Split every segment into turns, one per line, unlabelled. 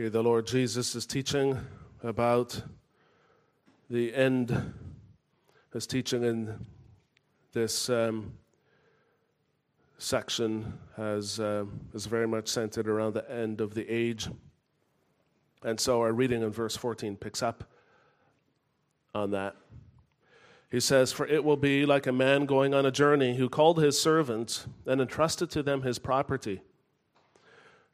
Here, the Lord Jesus is teaching about the end, his teaching in this um, section has, uh, is very much centered around the end of the age. And so our reading in verse 14 picks up on that. He says, For it will be like a man going on a journey who called his servants and entrusted to them his property.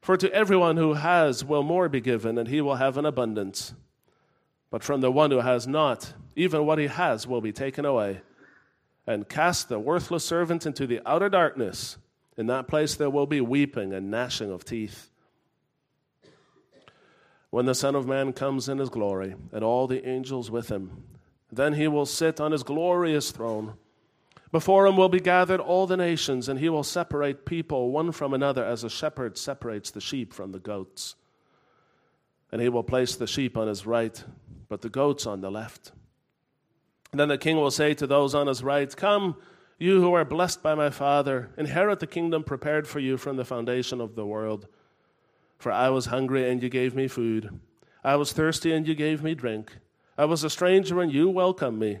For to everyone who has will more be given, and he will have an abundance. But from the one who has not, even what he has will be taken away. And cast the worthless servant into the outer darkness. In that place there will be weeping and gnashing of teeth. When the Son of Man comes in his glory, and all the angels with him, then he will sit on his glorious throne. Before him will be gathered all the nations, and he will separate people one from another as a shepherd separates the sheep from the goats. And he will place the sheep on his right, but the goats on the left. And then the king will say to those on his right, Come, you who are blessed by my Father, inherit the kingdom prepared for you from the foundation of the world. For I was hungry, and you gave me food. I was thirsty, and you gave me drink. I was a stranger, and you welcomed me.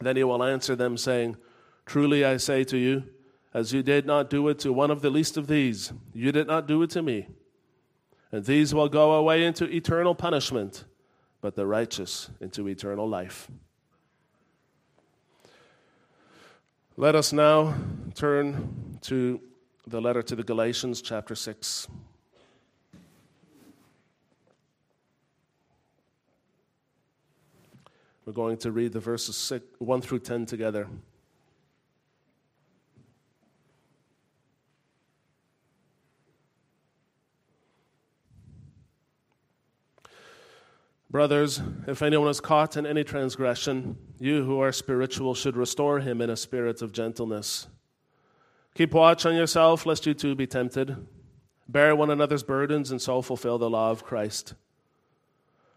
Then he will answer them, saying, Truly I say to you, as you did not do it to one of the least of these, you did not do it to me. And these will go away into eternal punishment, but the righteous into eternal life. Let us now turn to the letter to the Galatians, chapter 6. We're going to read the verses six, 1 through 10 together. Brothers, if anyone is caught in any transgression, you who are spiritual should restore him in a spirit of gentleness. Keep watch on yourself, lest you too be tempted. Bear one another's burdens, and so fulfill the law of Christ.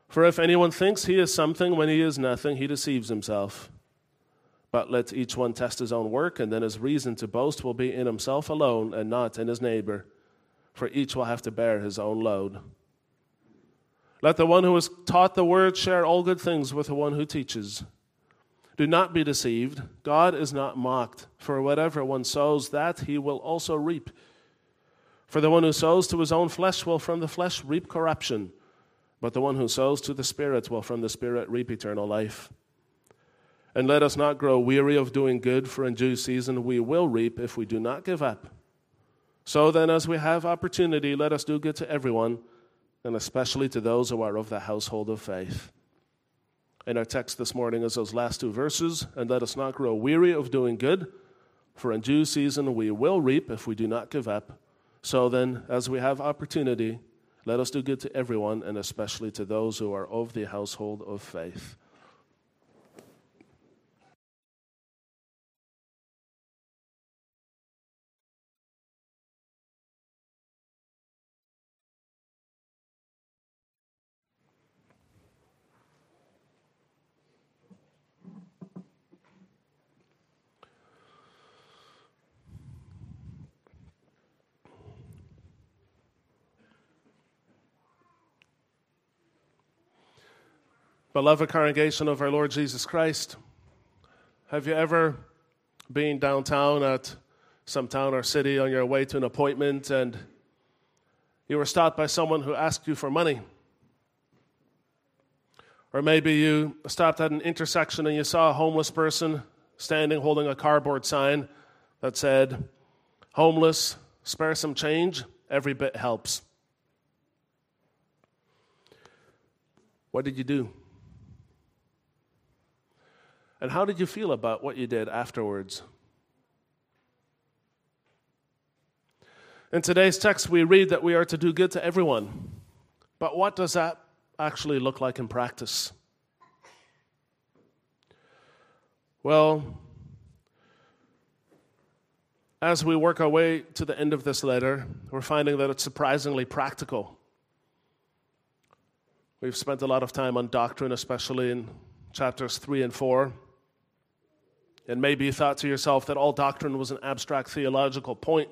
For if anyone thinks he is something when he is nothing, he deceives himself. But let each one test his own work, and then his reason to boast will be in himself alone and not in his neighbor, for each will have to bear his own load. Let the one who is taught the word share all good things with the one who teaches. Do not be deceived. God is not mocked, for whatever one sows, that he will also reap. For the one who sows to his own flesh will from the flesh reap corruption, but the one who sows to the Spirit will from the Spirit reap eternal life. And let us not grow weary of doing good, for in due season we will reap if we do not give up. So then, as we have opportunity, let us do good to everyone, and especially to those who are of the household of faith. In our text this morning is those last two verses, and let us not grow weary of doing good, for in due season we will reap if we do not give up. So then, as we have opportunity, let us do good to everyone, and especially to those who are of the household of faith. Beloved congregation of our Lord Jesus Christ, have you ever been downtown at some town or city on your way to an appointment and you were stopped by someone who asked you for money? Or maybe you stopped at an intersection and you saw a homeless person standing holding a cardboard sign that said, Homeless, spare some change, every bit helps. What did you do? And how did you feel about what you did afterwards? In today's text, we read that we are to do good to everyone. But what does that actually look like in practice? Well, as we work our way to the end of this letter, we're finding that it's surprisingly practical. We've spent a lot of time on doctrine, especially in chapters 3 and 4. And maybe you thought to yourself that all doctrine was an abstract theological point.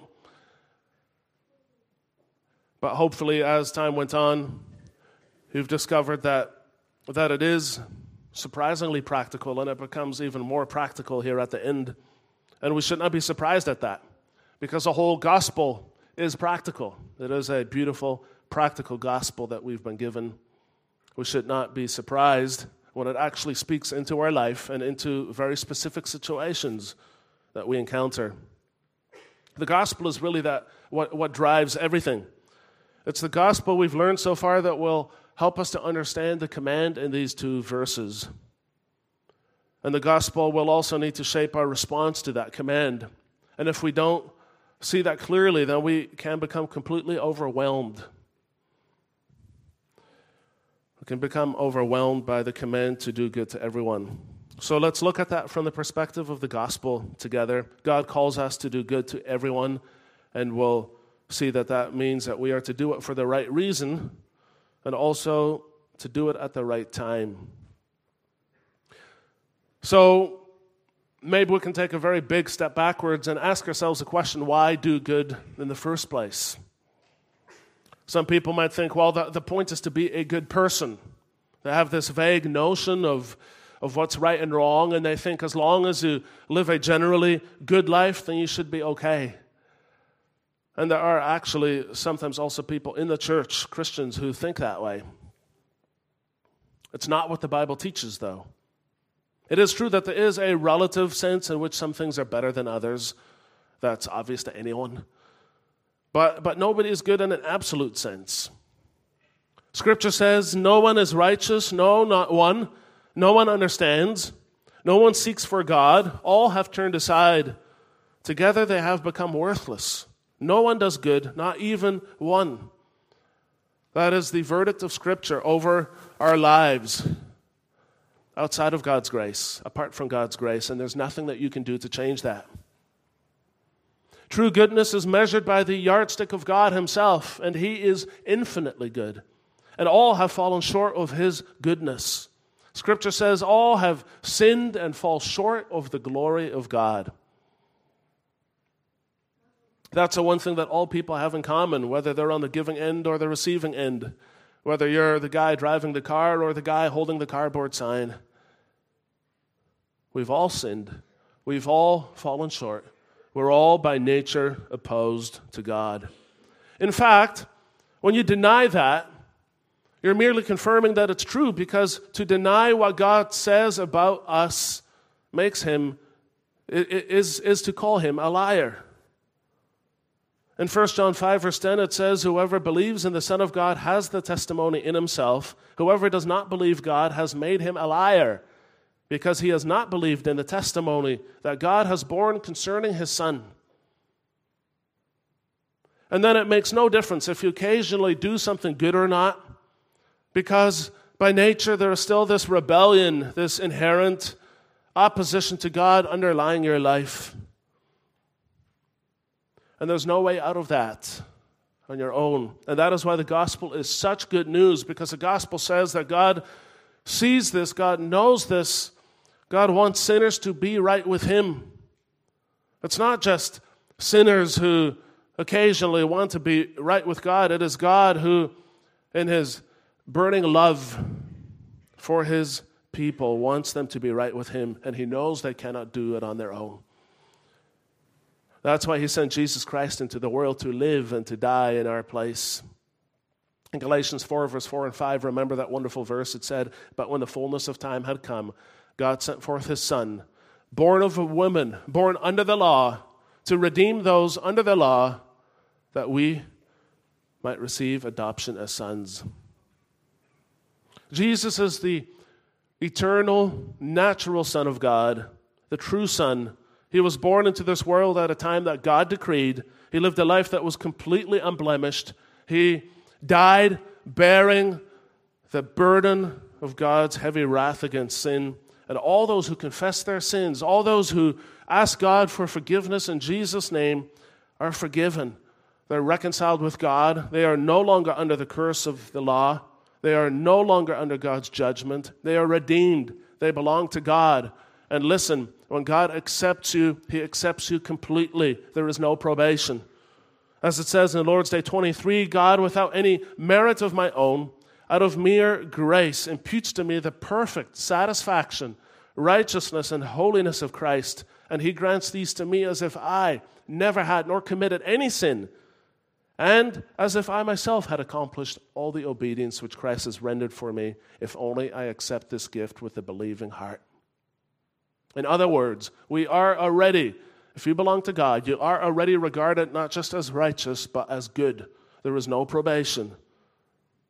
But hopefully, as time went on, you've discovered that, that it is surprisingly practical and it becomes even more practical here at the end. And we should not be surprised at that because the whole gospel is practical. It is a beautiful, practical gospel that we've been given. We should not be surprised when it actually speaks into our life and into very specific situations that we encounter. The gospel is really that what, what drives everything. It's the gospel we've learned so far that will help us to understand the command in these two verses. And the gospel will also need to shape our response to that command. And if we don't see that clearly, then we can become completely overwhelmed can become overwhelmed by the command to do good to everyone. So let's look at that from the perspective of the gospel together. God calls us to do good to everyone, and we'll see that that means that we are to do it for the right reason and also to do it at the right time. So maybe we can take a very big step backwards and ask ourselves the question why do good in the first place? Some people might think, well, the, the point is to be a good person. They have this vague notion of, of what's right and wrong, and they think as long as you live a generally good life, then you should be okay. And there are actually sometimes also people in the church, Christians, who think that way. It's not what the Bible teaches, though. It is true that there is a relative sense in which some things are better than others. That's obvious to anyone. But, but nobody is good in an absolute sense. Scripture says, No one is righteous, no, not one. No one understands. No one seeks for God. All have turned aside. Together they have become worthless. No one does good, not even one. That is the verdict of Scripture over our lives outside of God's grace, apart from God's grace, and there's nothing that you can do to change that. True goodness is measured by the yardstick of God Himself, and He is infinitely good. And all have fallen short of His goodness. Scripture says all have sinned and fall short of the glory of God. That's the one thing that all people have in common, whether they're on the giving end or the receiving end, whether you're the guy driving the car or the guy holding the cardboard sign. We've all sinned. We've all fallen short. We're all by nature opposed to God. In fact, when you deny that, you're merely confirming that it's true because to deny what God says about us makes him is, is to call him a liar. In 1 John 5, verse 10, it says, Whoever believes in the Son of God has the testimony in himself. Whoever does not believe God has made him a liar, because he has not believed in the testimony that God has borne concerning his Son. And then it makes no difference if you occasionally do something good or not, because by nature there is still this rebellion, this inherent opposition to God underlying your life. And there's no way out of that on your own. And that is why the gospel is such good news, because the gospel says that God sees this, God knows this, God wants sinners to be right with Him. It's not just sinners who occasionally want to be right with God, it is God who, in His burning love for His people, wants them to be right with Him, and He knows they cannot do it on their own. That's why he sent Jesus Christ into the world to live and to die in our place. In Galatians 4, verse 4 and 5, remember that wonderful verse? It said, But when the fullness of time had come, God sent forth his Son, born of a woman, born under the law, to redeem those under the law, that we might receive adoption as sons. Jesus is the eternal, natural Son of God, the true Son he was born into this world at a time that God decreed. He lived a life that was completely unblemished. He died bearing the burden of God's heavy wrath against sin. And all those who confess their sins, all those who ask God for forgiveness in Jesus' name, are forgiven. They're reconciled with God. They are no longer under the curse of the law. They are no longer under God's judgment. They are redeemed. They belong to God. And listen, when God accepts you, He accepts you completely. There is no probation. As it says in the Lord's Day 23, God, without any merit of my own, out of mere grace, imputes to me the perfect satisfaction, righteousness, and holiness of Christ. And He grants these to me as if I never had nor committed any sin, and as if I myself had accomplished all the obedience which Christ has rendered for me, if only I accept this gift with a believing heart. In other words, we are already, if you belong to God, you are already regarded not just as righteous, but as good. There is no probation.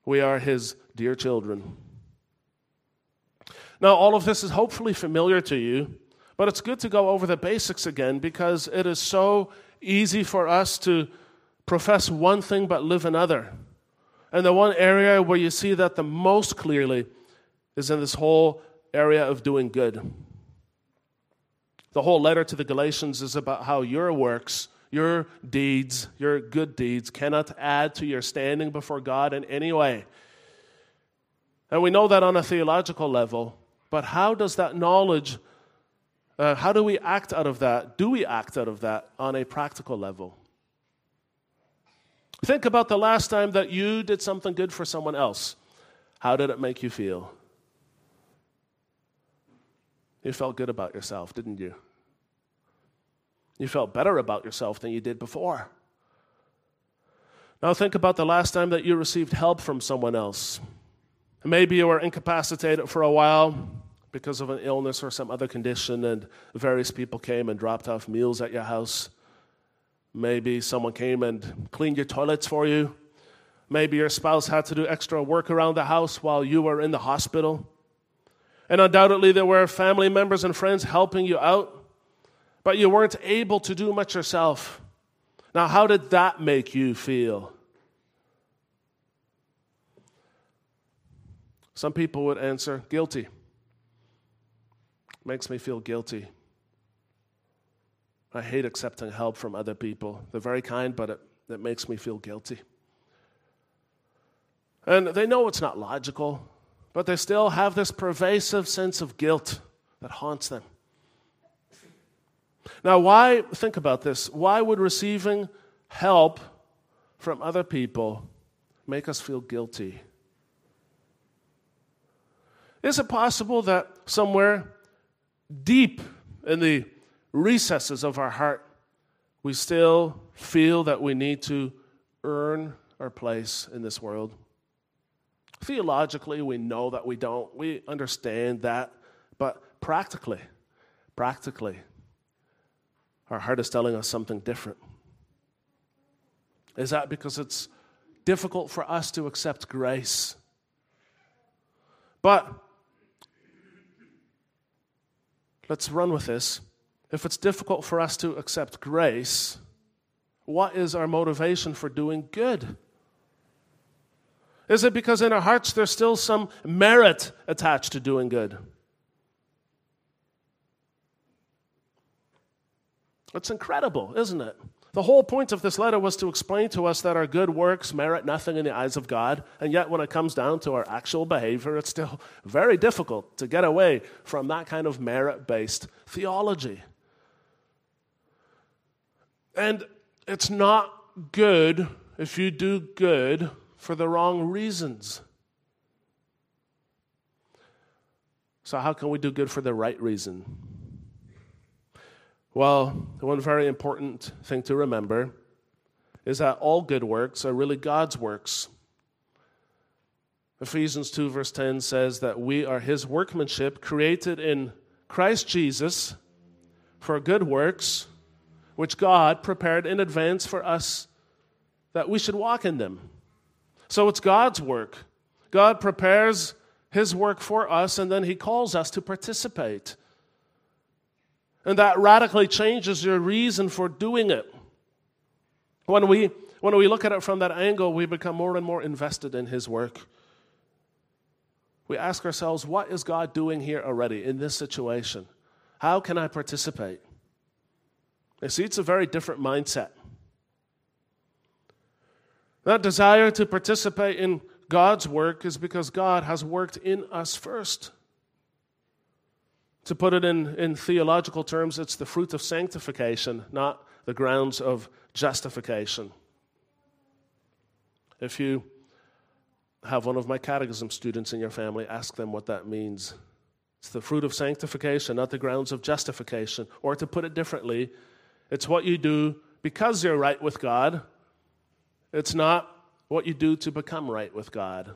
We are His dear children. Now, all of this is hopefully familiar to you, but it's good to go over the basics again because it is so easy for us to profess one thing but live another. And the one area where you see that the most clearly is in this whole area of doing good. The whole letter to the Galatians is about how your works, your deeds, your good deeds cannot add to your standing before God in any way. And we know that on a theological level, but how does that knowledge, uh, how do we act out of that? Do we act out of that on a practical level? Think about the last time that you did something good for someone else. How did it make you feel? You felt good about yourself, didn't you? You felt better about yourself than you did before. Now, think about the last time that you received help from someone else. Maybe you were incapacitated for a while because of an illness or some other condition, and various people came and dropped off meals at your house. Maybe someone came and cleaned your toilets for you. Maybe your spouse had to do extra work around the house while you were in the hospital. And undoubtedly, there were family members and friends helping you out but you weren't able to do much yourself. Now, how did that make you feel? Some people would answer, guilty. Makes me feel guilty. I hate accepting help from other people. They're very kind, but it, it makes me feel guilty. And they know it's not logical, but they still have this pervasive sense of guilt that haunts them. Now, why, think about this, why would receiving help from other people make us feel guilty? Is it possible that somewhere deep in the recesses of our heart, we still feel that we need to earn our place in this world? Theologically, we know that we don't. We understand that. But practically, practically, our heart is telling us something different. Is that because it's difficult for us to accept grace? But let's run with this. If it's difficult for us to accept grace, what is our motivation for doing good? Is it because in our hearts there's still some merit attached to doing good? It's incredible, isn't it? The whole point of this letter was to explain to us that our good works merit nothing in the eyes of God, and yet when it comes down to our actual behavior, it's still very difficult to get away from that kind of merit based theology. And it's not good if you do good for the wrong reasons. So, how can we do good for the right reason? Well, one very important thing to remember is that all good works are really God's works. Ephesians 2, verse 10 says that we are His workmanship, created in Christ Jesus for good works, which God prepared in advance for us that we should walk in them. So it's God's work. God prepares His work for us, and then He calls us to participate. And that radically changes your reason for doing it. When we, when we look at it from that angle, we become more and more invested in His work. We ask ourselves, what is God doing here already in this situation? How can I participate? You see, it's a very different mindset. That desire to participate in God's work is because God has worked in us first. To put it in, in theological terms, it's the fruit of sanctification, not the grounds of justification. If you have one of my catechism students in your family, ask them what that means. It's the fruit of sanctification, not the grounds of justification. Or to put it differently, it's what you do because you're right with God. It's not what you do to become right with God.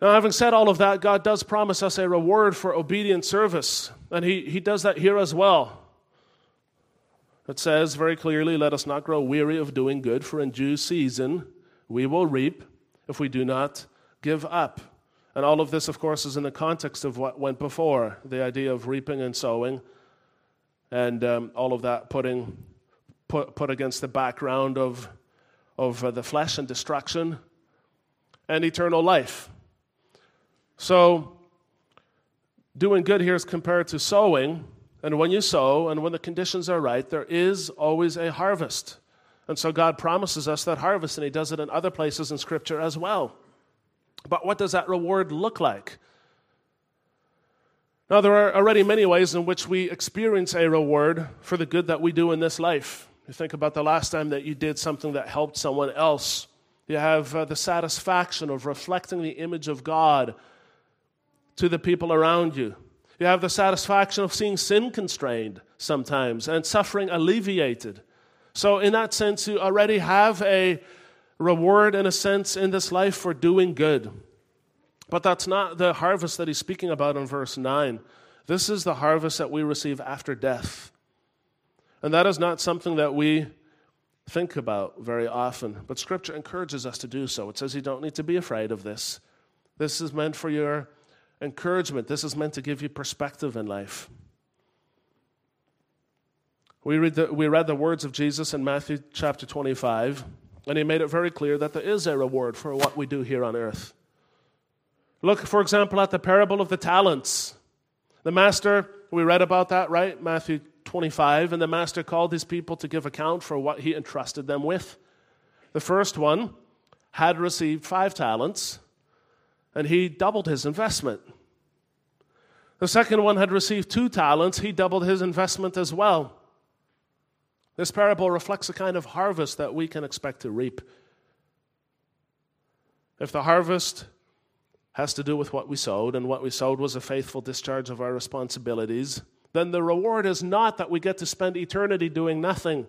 Now, having said all of that, God does promise us a reward for obedient service, and He, he does that here as well. It says very clearly, Let us not grow weary of doing good, for in due season we will reap if we do not give up. And all of this, of course, is in the context of what went before the idea of reaping and sowing, and um, all of that putting, put, put against the background of, of uh, the flesh and destruction and eternal life. So, doing good here is compared to sowing. And when you sow and when the conditions are right, there is always a harvest. And so God promises us that harvest, and He does it in other places in Scripture as well. But what does that reward look like? Now, there are already many ways in which we experience a reward for the good that we do in this life. You think about the last time that you did something that helped someone else. You have uh, the satisfaction of reflecting the image of God to the people around you. You have the satisfaction of seeing sin constrained sometimes and suffering alleviated. So, in that sense, you already have a reward, in a sense, in this life for doing good. But that's not the harvest that he's speaking about in verse 9. This is the harvest that we receive after death. And that is not something that we think about very often, but Scripture encourages us to do so. It says you don't need to be afraid of this. This is meant for your encouragement. This is meant to give you perspective in life. We read, the, we read the words of Jesus in Matthew chapter 25, and he made it very clear that there is a reward for what we do here on earth. Look, for example, at the parable of the talents. The master we read about that, right? Matthew 25. And the master called his people to give account for what he entrusted them with. The first one had received five talents, and he doubled his investment. The second one had received two talents, he doubled his investment as well. This parable reflects a kind of harvest that we can expect to reap. If the harvest has to do with what we sowed, and what we sowed was a faithful discharge of our responsibilities, then the reward is not that we get to spend eternity doing nothing.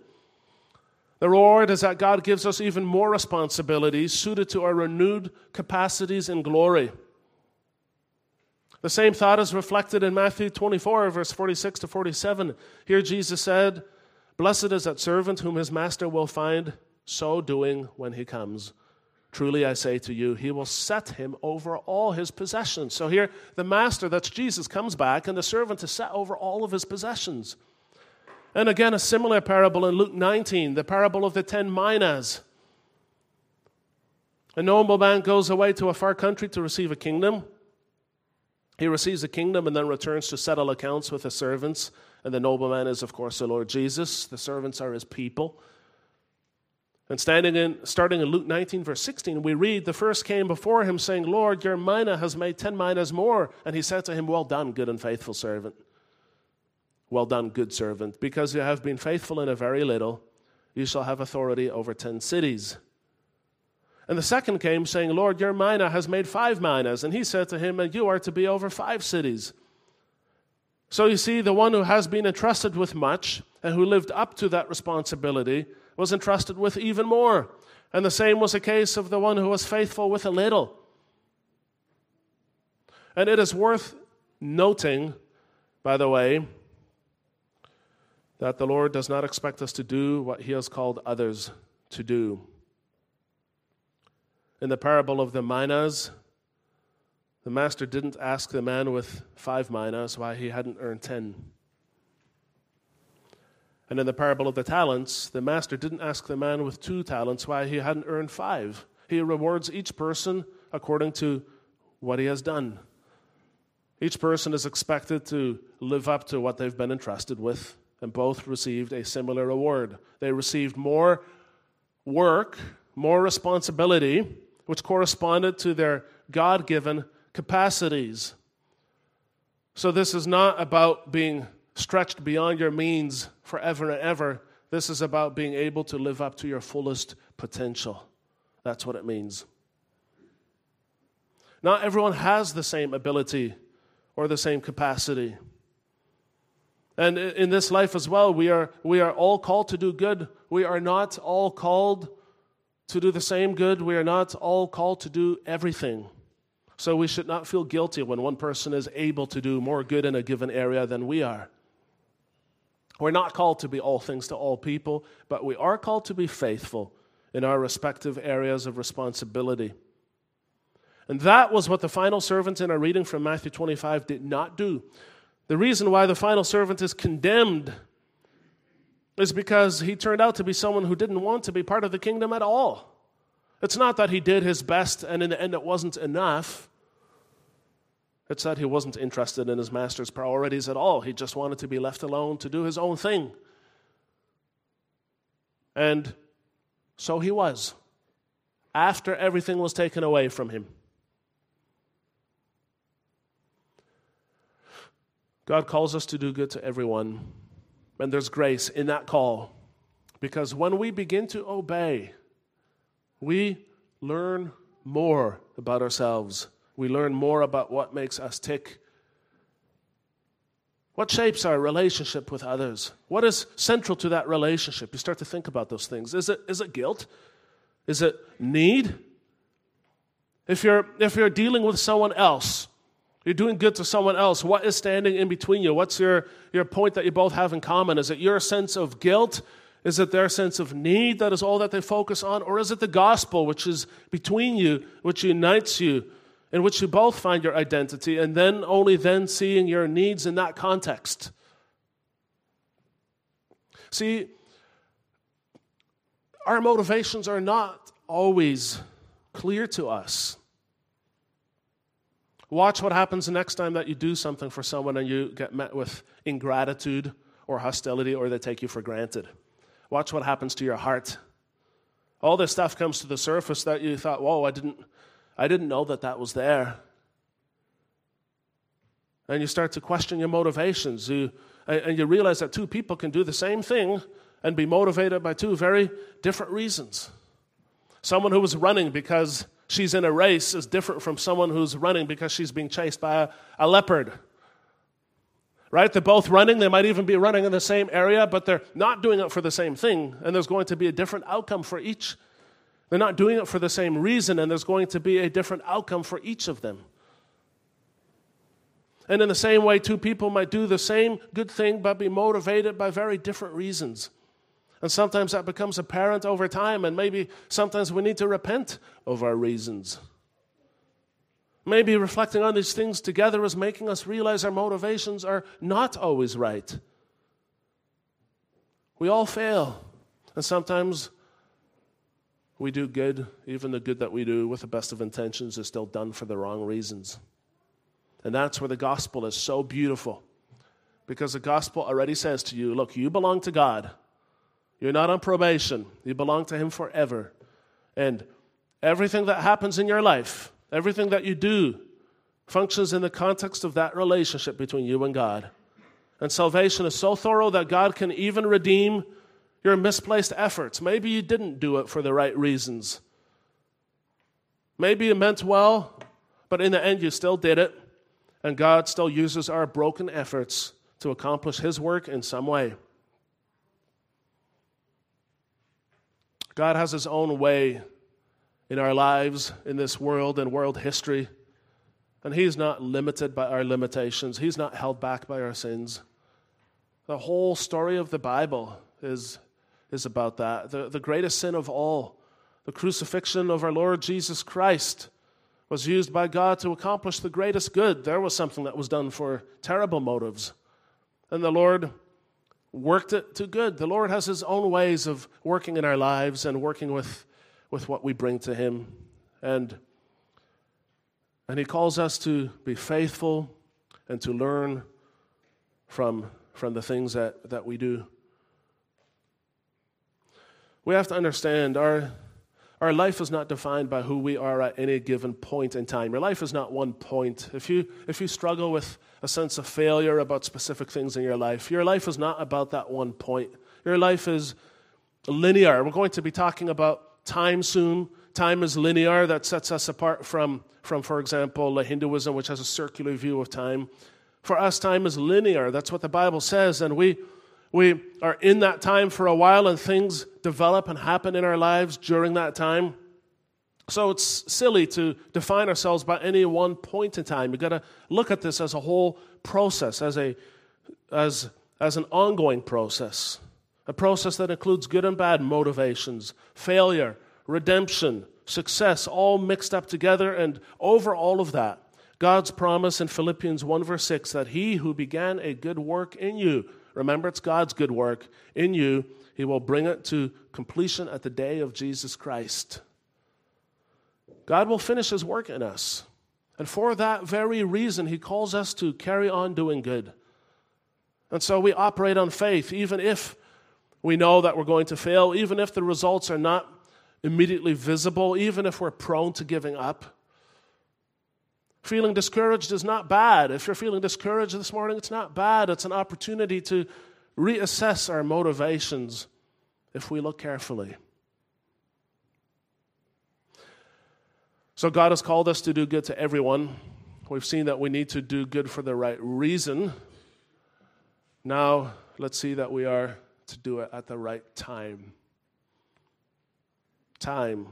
The reward is that God gives us even more responsibilities suited to our renewed capacities and glory. The same thought is reflected in Matthew 24, verse 46 to 47. Here Jesus said, Blessed is that servant whom his master will find so doing when he comes. Truly I say to you, he will set him over all his possessions. So here, the master, that's Jesus, comes back, and the servant is set over all of his possessions. And again, a similar parable in Luke 19, the parable of the ten minas. A noble man goes away to a far country to receive a kingdom. He receives a kingdom and then returns to settle accounts with his servants. And the nobleman is, of course, the Lord Jesus. The servants are his people. And standing in, starting in Luke 19, verse 16, we read, The first came before him, saying, Lord, your mina has made ten minas more. And he said to him, Well done, good and faithful servant. Well done, good servant. Because you have been faithful in a very little, you shall have authority over ten cities. And the second came, saying, Lord, your mina has made five minas. And he said to him, And you are to be over five cities. So you see, the one who has been entrusted with much and who lived up to that responsibility was entrusted with even more. And the same was the case of the one who was faithful with a little. And it is worth noting, by the way, that the Lord does not expect us to do what He has called others to do. In the parable of the minas, the master didn't ask the man with five minas why he hadn't earned ten. And in the parable of the talents, the master didn't ask the man with two talents why he hadn't earned five. He rewards each person according to what he has done. Each person is expected to live up to what they've been entrusted with, and both received a similar reward. They received more work, more responsibility, which corresponded to their God given capacities. So, this is not about being stretched beyond your means forever and ever. This is about being able to live up to your fullest potential. That's what it means. Not everyone has the same ability or the same capacity. And in this life as well, we are, we are all called to do good. We are not all called to do the same good. We are not all called to do everything. So we should not feel guilty when one person is able to do more good in a given area than we are. We're not called to be all things to all people, but we are called to be faithful in our respective areas of responsibility. And that was what the final servant in our reading from Matthew 25 did not do. The reason why the final servant is condemned is because he turned out to be someone who didn't want to be part of the kingdom at all. It's not that he did his best and in the end it wasn't enough. It's that he wasn't interested in his master's priorities at all. He just wanted to be left alone to do his own thing. And so he was, after everything was taken away from him. God calls us to do good to everyone, and there's grace in that call. Because when we begin to obey, we learn more about ourselves we learn more about what makes us tick. What shapes our relationship with others? What is central to that relationship? You start to think about those things. Is it, is it guilt? Is it need? If you're, if you're dealing with someone else, you're doing good to someone else, what is standing in between you? What's your, your point that you both have in common? Is it your sense of guilt? Is it their sense of need that is all that they focus on? Or is it the gospel which is between you, which unites you, in which you both find your identity, and then only then seeing your needs in that context. See, our motivations are not always clear to us. Watch what happens the next time that you do something for someone and you get met with ingratitude or hostility or they take you for granted. Watch what happens to your heart. All this stuff comes to the surface that you thought, whoa, I didn't, I didn't know that that was there. And you start to question your motivations. You, and you realize that two people can do the same thing and be motivated by two very different reasons. Someone who was running because she's in a race is different from someone who's running because she's being chased by a, a leopard. Right? They're both running. They might even be running in the same area, but they're not doing it for the same thing. And there's going to be a different outcome for each. They're not doing it for the same reason, and there's going to be a different outcome for each of them. And in the same way, two people might do the same good thing but be motivated by very different reasons. And sometimes that becomes apparent over time, and maybe sometimes we need to repent of our reasons. Maybe reflecting on these things together is making us realize our motivations are not always right. We all fail, and sometimes we do good, even the good that we do with the best of intentions is still done for the wrong reasons. And that's where the gospel is so beautiful. Because the gospel already says to you look, you belong to God. You're not on probation, you belong to Him forever. And everything that happens in your life, everything that you do, functions in the context of that relationship between you and God. And salvation is so thorough that God can even redeem your misplaced efforts. Maybe you didn't do it for the right reasons. Maybe you meant well, but in the end you still did it. And God still uses our broken efforts to accomplish His work in some way. God has His own way in our lives, in this world, and world history. And He's not limited by our limitations, He's not held back by our sins. The whole story of the Bible is, is about that. The, the greatest sin of all, the crucifixion of our Lord Jesus Christ, was used by God to accomplish the greatest good. There was something that was done for terrible motives. And the Lord worked it to good. The Lord has His own ways of working in our lives and working with, with what we bring to Him. And, and He calls us to be faithful and to learn from, from the things that, that we do. We have to understand our our life is not defined by who we are at any given point in time. Your life is not one point. If you, if you struggle with a sense of failure about specific things in your life, your life is not about that one point. Your life is linear. We're going to be talking about time soon. Time is linear. That sets us apart from, from for example, Hinduism, which has a circular view of time. For us, time is linear. That's what the Bible says. And we, we are in that time for a while and things develop and happen in our lives during that time. So it's silly to define ourselves by any one point in time. You've got to look at this as a whole process, as, a, as, as an ongoing process, a process that includes good and bad motivations, failure, redemption, success, all mixed up together. And over all of that, God's promise in Philippians 1, verse 6 that he who began a good work in you Remember, it's God's good work in you. He will bring it to completion at the day of Jesus Christ. God will finish His work in us. And for that very reason, He calls us to carry on doing good. And so we operate on faith, even if we know that we're going to fail, even if the results are not immediately visible, even if we're prone to giving up. Feeling discouraged is not bad. If you're feeling discouraged this morning, it's not bad. It's an opportunity to reassess our motivations if we look carefully. So, God has called us to do good to everyone. We've seen that we need to do good for the right reason. Now, let's see that we are to do it at the right time. Time.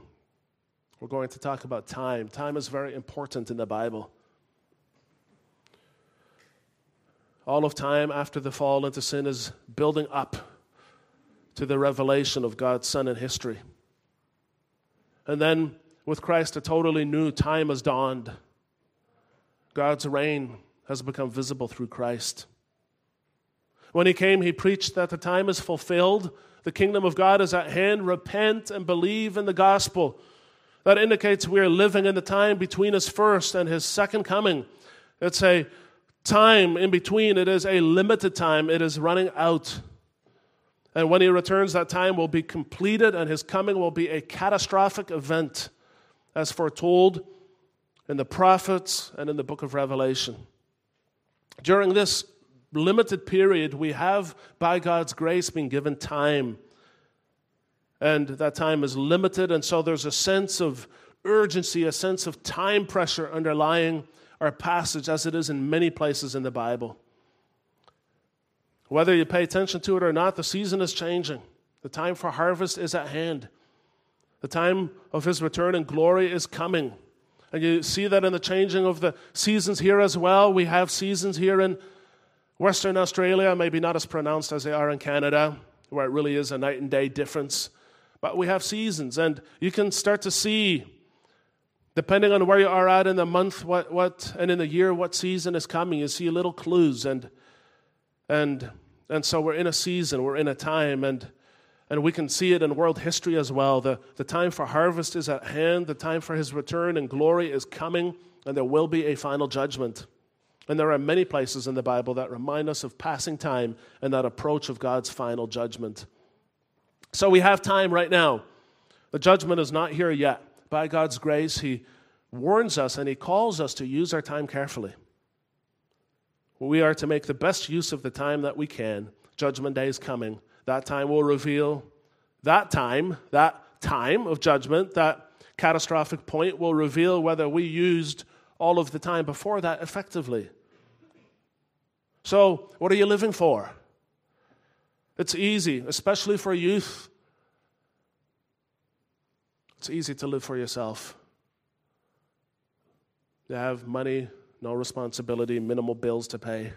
We're going to talk about time. Time is very important in the Bible. All of time after the fall into sin is building up to the revelation of God's Son in history. And then with Christ, a totally new time has dawned. God's reign has become visible through Christ. When he came, he preached that the time is fulfilled, the kingdom of God is at hand. Repent and believe in the gospel. That indicates we are living in the time between his first and his second coming. It's a time in between, it is a limited time, it is running out. And when he returns, that time will be completed, and his coming will be a catastrophic event, as foretold in the prophets and in the book of Revelation. During this limited period, we have, by God's grace, been given time. And that time is limited, and so there's a sense of urgency, a sense of time pressure underlying our passage, as it is in many places in the Bible. Whether you pay attention to it or not, the season is changing. The time for harvest is at hand. The time of his return in glory is coming. And you see that in the changing of the seasons here as well. We have seasons here in Western Australia, maybe not as pronounced as they are in Canada, where it really is a night and day difference. But we have seasons, and you can start to see, depending on where you are at in the month, what, what and in the year, what season is coming. You see little clues, and and and so we're in a season, we're in a time, and and we can see it in world history as well. The, the time for harvest is at hand, the time for his return and glory is coming, and there will be a final judgment. And there are many places in the Bible that remind us of passing time and that approach of God's final judgment. So we have time right now. The judgment is not here yet. By God's grace, He warns us and He calls us to use our time carefully. We are to make the best use of the time that we can. Judgment Day is coming. That time will reveal that time, that time of judgment, that catastrophic point will reveal whether we used all of the time before that effectively. So, what are you living for? It's easy, especially for youth. It's easy to live for yourself. You have money, no responsibility, minimal bills to pay,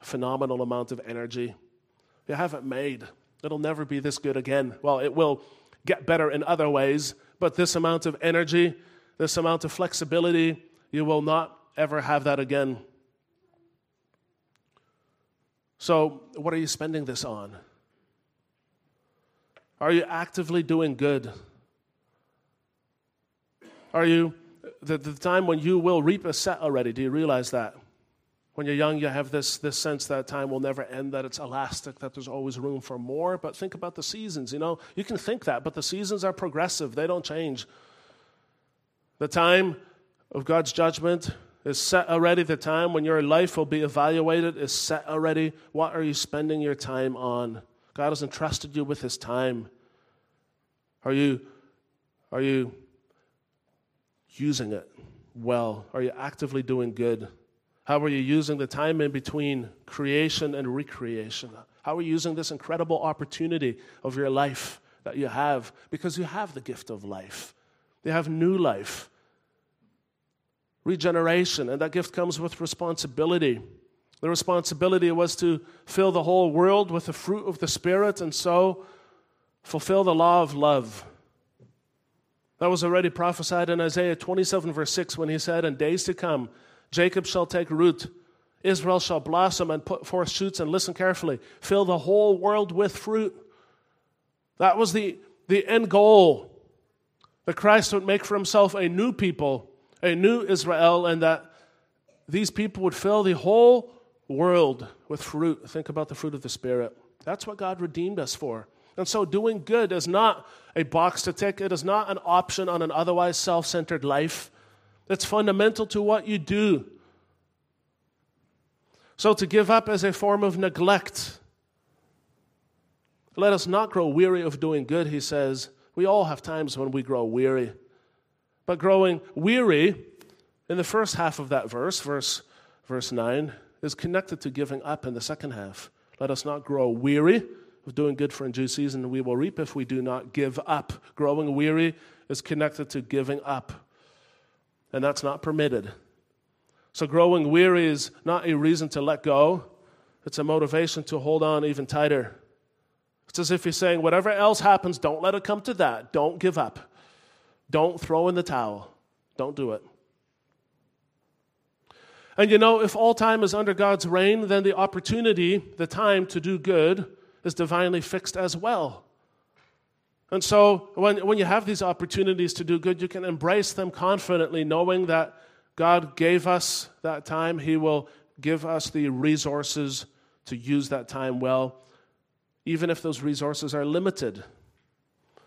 phenomenal amount of energy. You have it made. It'll never be this good again. Well, it will get better in other ways, but this amount of energy, this amount of flexibility, you will not ever have that again. So, what are you spending this on? Are you actively doing good? Are you, the, the time when you will reap a set already, do you realize that? When you're young, you have this, this sense that time will never end, that it's elastic, that there's always room for more. But think about the seasons, you know? You can think that, but the seasons are progressive, they don't change. The time of God's judgment is set already. The time when your life will be evaluated is set already. What are you spending your time on? God has entrusted you with His time. Are you, are you using it well? Are you actively doing good? How are you using the time in between creation and recreation? How are you using this incredible opportunity of your life that you have? Because you have the gift of life, you have new life, regeneration, and that gift comes with responsibility. The responsibility was to fill the whole world with the fruit of the Spirit and so fulfill the law of love. That was already prophesied in Isaiah 27, verse 6, when he said, In days to come, Jacob shall take root. Israel shall blossom and put forth shoots, and listen carefully, fill the whole world with fruit. That was the, the end goal. That Christ would make for himself a new people, a new Israel, and that these people would fill the whole world with fruit. Think about the fruit of the Spirit. That's what God redeemed us for. And so, doing good is not a box to tick, it is not an option on an otherwise self centered life that's fundamental to what you do. So to give up is a form of neglect. Let us not grow weary of doing good, he says. We all have times when we grow weary. But growing weary, in the first half of that verse, verse, verse 9, is connected to giving up in the second half. Let us not grow weary of doing good for in due season. We will reap if we do not give up. Growing weary is connected to giving up and that's not permitted. So, growing weary is not a reason to let go, it's a motivation to hold on even tighter. It's as if he's saying, whatever else happens, don't let it come to that. Don't give up. Don't throw in the towel. Don't do it. And you know, if all time is under God's reign, then the opportunity, the time to do good, is divinely fixed as well. And so when, when you have these opportunities to do good, you can embrace them confidently, knowing that God gave us that time. He will give us the resources to use that time well, even if those resources are limited,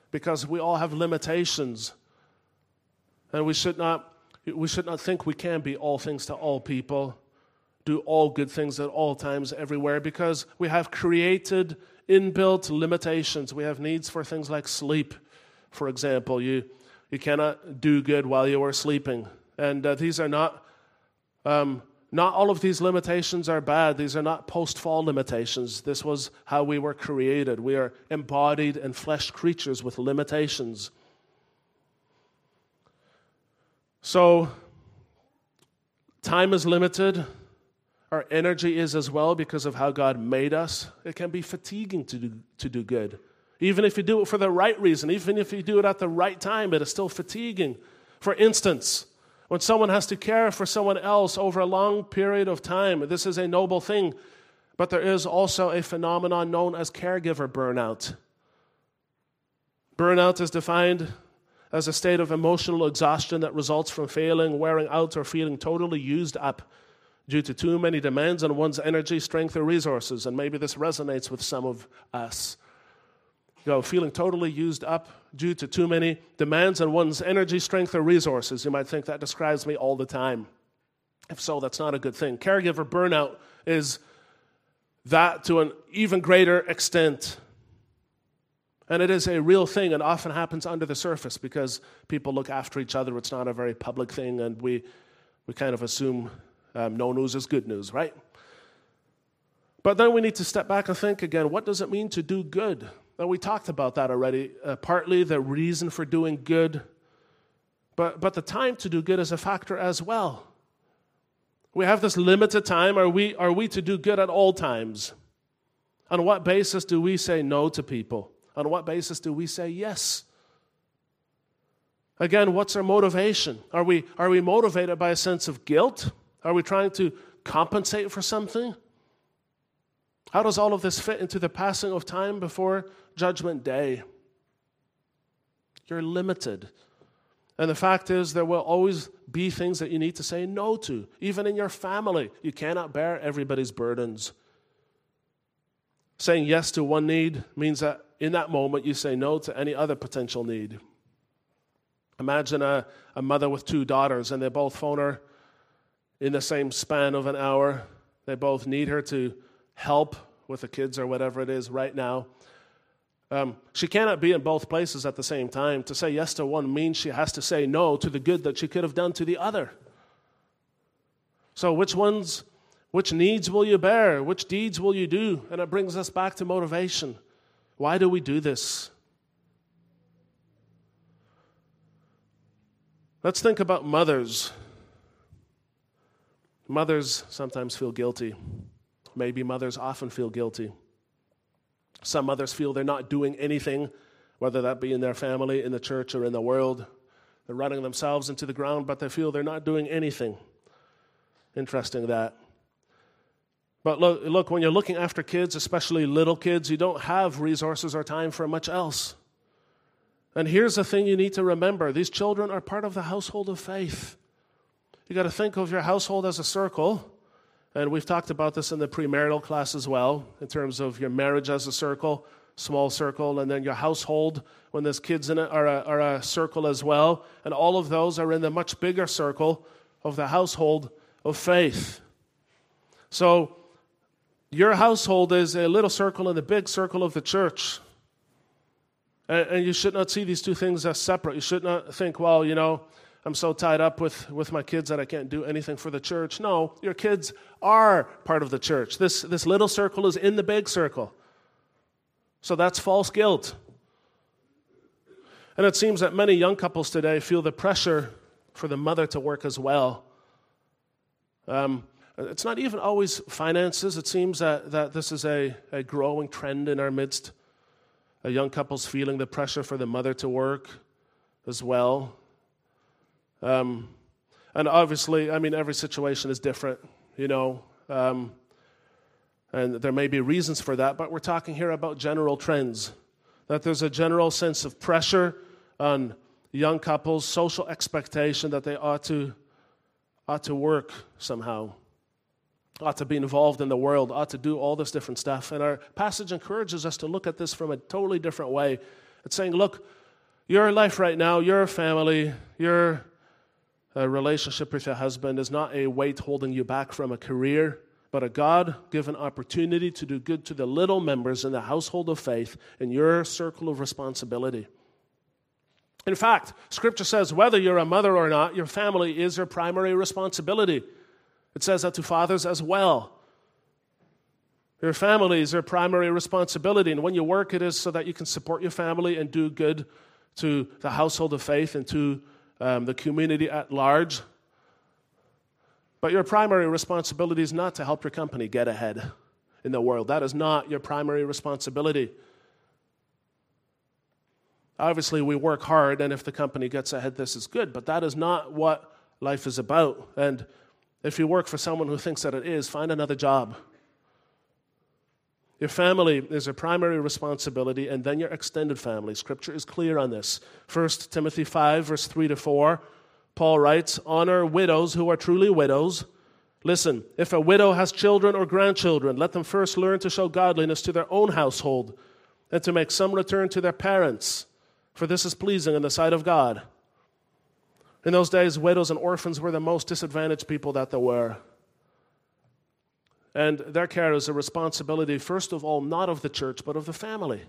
because we all have limitations. And we should not, we should not think we can be all things to all people, do all good things at all times, everywhere, because we have created inbuilt limitations. We have needs for things like sleep, for example. You, you cannot do good while you are sleeping. And uh, these are not, um, not all of these limitations are bad. These are not post fall limitations. This was how we were created. We are embodied and flesh creatures with limitations. So, time is limited. Our energy is as well because of how God made us. It can be fatiguing to do, to do good. Even if you do it for the right reason, even if you do it at the right time, it is still fatiguing. For instance, when someone has to care for someone else over a long period of time, this is a noble thing. But there is also a phenomenon known as caregiver burnout. Burnout is defined as a state of emotional exhaustion that results from failing, wearing out, or feeling totally used up due to too many demands on one's energy, strength, or resources. And maybe this resonates with some of us. You know, feeling totally used up due to too many demands on one's energy, strength, or resources. You might think that describes me all the time. If so, that's not a good thing. Caregiver burnout is that to an even greater extent. And it is a real thing and often happens under the surface because people look after each other. It's not a very public thing, and we, we kind of assume um, no news is good news, right? But then we need to step back and think again what does it mean to do good? Now, we talked about that already, uh, partly the reason for doing good, but, but the time to do good is a factor as well. We have this limited time. Are we, are we to do good at all times? On what basis do we say no to people? On what basis do we say yes? Again, what's our motivation? Are we, are we motivated by a sense of guilt? Are we trying to compensate for something? How does all of this fit into the passing of time before Judgment Day? You're limited. And the fact is, there will always be things that you need to say no to. Even in your family, you cannot bear everybody's burdens. Saying yes to one need means that in that moment you say no to any other potential need. Imagine a, a mother with two daughters and they both phone her in the same span of an hour. They both need her to help with the kids or whatever it is right now. Um, she cannot be in both places at the same time. To say yes to one means she has to say no to the good that she could have done to the other. So, which ones, which needs will you bear? Which deeds will you do? And it brings us back to motivation. Why do we do this? Let's think about mothers. Mothers sometimes feel guilty. Maybe mothers often feel guilty. Some mothers feel they're not doing anything, whether that be in their family, in the church, or in the world. They're running themselves into the ground, but they feel they're not doing anything. Interesting that. But look, look, when you're looking after kids, especially little kids, you don't have resources or time for much else. And here's the thing you need to remember these children are part of the household of faith. You got to think of your household as a circle. And we've talked about this in the premarital class as well, in terms of your marriage as a circle, small circle, and then your household, when there's kids in it, are a, are a circle as well. And all of those are in the much bigger circle of the household of faith. So, your household is a little circle in the big circle of the church. And, and, you should not see these two things as separate. You should not think, well, you know, I'm so tied up with, with my kids that I can't do anything for the church. No, your kids are part of the church. This, this little circle is in the big circle. So that's false guilt. And it seems that many young couples today feel the pressure for the mother to work as well. Um, it's not even always finances. It seems that, that this is a, a growing trend in our midst. A young couple's feeling the pressure for the mother to work as well. Um, and obviously, I mean, every situation is different, you know. Um, and there may be reasons for that, but we're talking here about general trends that there's a general sense of pressure on young couples, social expectation that they ought to, ought to work somehow, ought to be involved in the world, ought to do all this different stuff. And our passage encourages us to look at this from a totally different way. It's saying, look, your life right now, your family, your uh, relationship with your husband is not a weight holding you back from a career, but a God given opportunity to do good to the little members in the household of faith in your circle of responsibility. In fact, Scripture says whether you're a mother or not, your family is your primary responsibility. It says that to fathers as well. Your family is your primary responsibility, and when you work, it is so that you can support your family and do good to the household of faith and to um, the community at large. But your primary responsibility is not to help your company get ahead in the world. That is not your primary responsibility. Obviously, we work hard, and if the company gets ahead, this is good, but that is not what life is about. And if you work for someone who thinks that it is, find another job. Your family is a primary responsibility, and then your extended family. Scripture is clear on this. 1 Timothy 5, verse 3 to 4, Paul writes, Honor widows who are truly widows. Listen, if a widow has children or grandchildren, let them first learn to show godliness to their own household and to make some return to their parents for this is pleasing in the sight of God. In those days, widows and orphans were the most disadvantaged people that there were. And their care is a responsibility, first of all, not of the church, but of the family.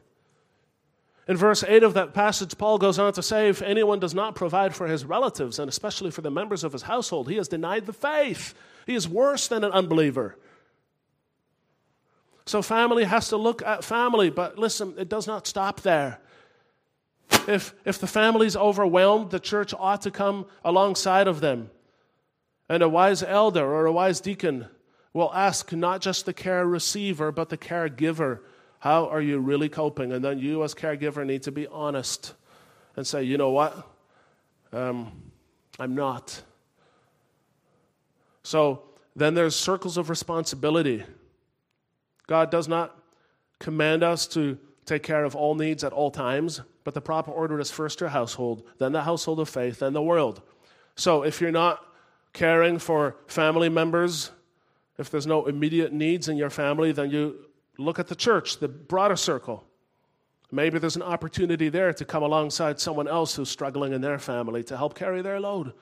In verse 8 of that passage, Paul goes on to say if anyone does not provide for his relatives, and especially for the members of his household, he has denied the faith. He is worse than an unbeliever. So, family has to look at family, but listen, it does not stop there. If, if the family's overwhelmed, the church ought to come alongside of them. And a wise elder or a wise deacon will ask not just the care receiver, but the caregiver, how are you really coping? And then you, as caregiver, need to be honest and say, you know what? Um, I'm not. So then there's circles of responsibility. God does not command us to take care of all needs at all times, but the proper order is first your household, then the household of faith, then the world. So if you're not caring for family members, if there's no immediate needs in your family, then you look at the church, the broader circle. Maybe there's an opportunity there to come alongside someone else who's struggling in their family to help carry their load.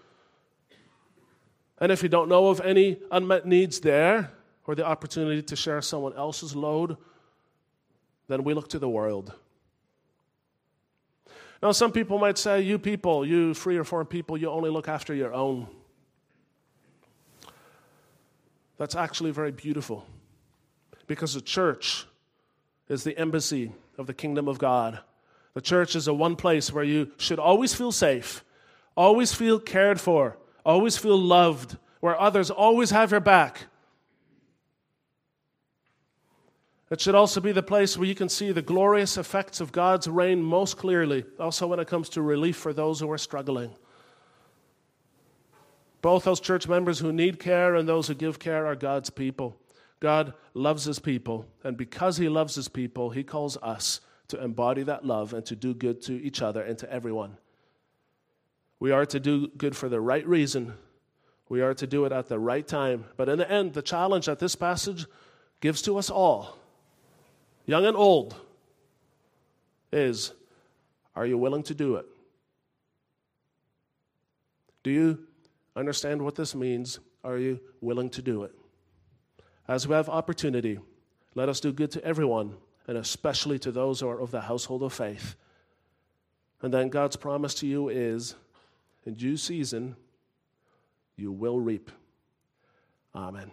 And if you don't know of any unmet needs there, or the opportunity to share someone else's load, then we look to the world. Now, some people might say, you people, you free reformed people, you only look after your own. That's actually very beautiful because the church is the embassy of the kingdom of God. The church is a one place where you should always feel safe, always feel cared for, always feel loved, where others always have your back, It should also be the place where you can see the glorious effects of God's reign most clearly, also when it comes to relief for those who are struggling. Both those church members who need care and those who give care are God's people. God loves his people, and because he loves his people, he calls us to embody that love and to do good to each other and to everyone. We are to do good for the right reason. We are to do it at the right time. But in the end, the challenge that this passage gives to us all young and old, is are you willing to do it? Do you understand what this means? Are you willing to do it? As we have opportunity, let us do good to everyone, and especially to those who are of the household of faith. And then God's promise to you is in due season, you will reap. Amen.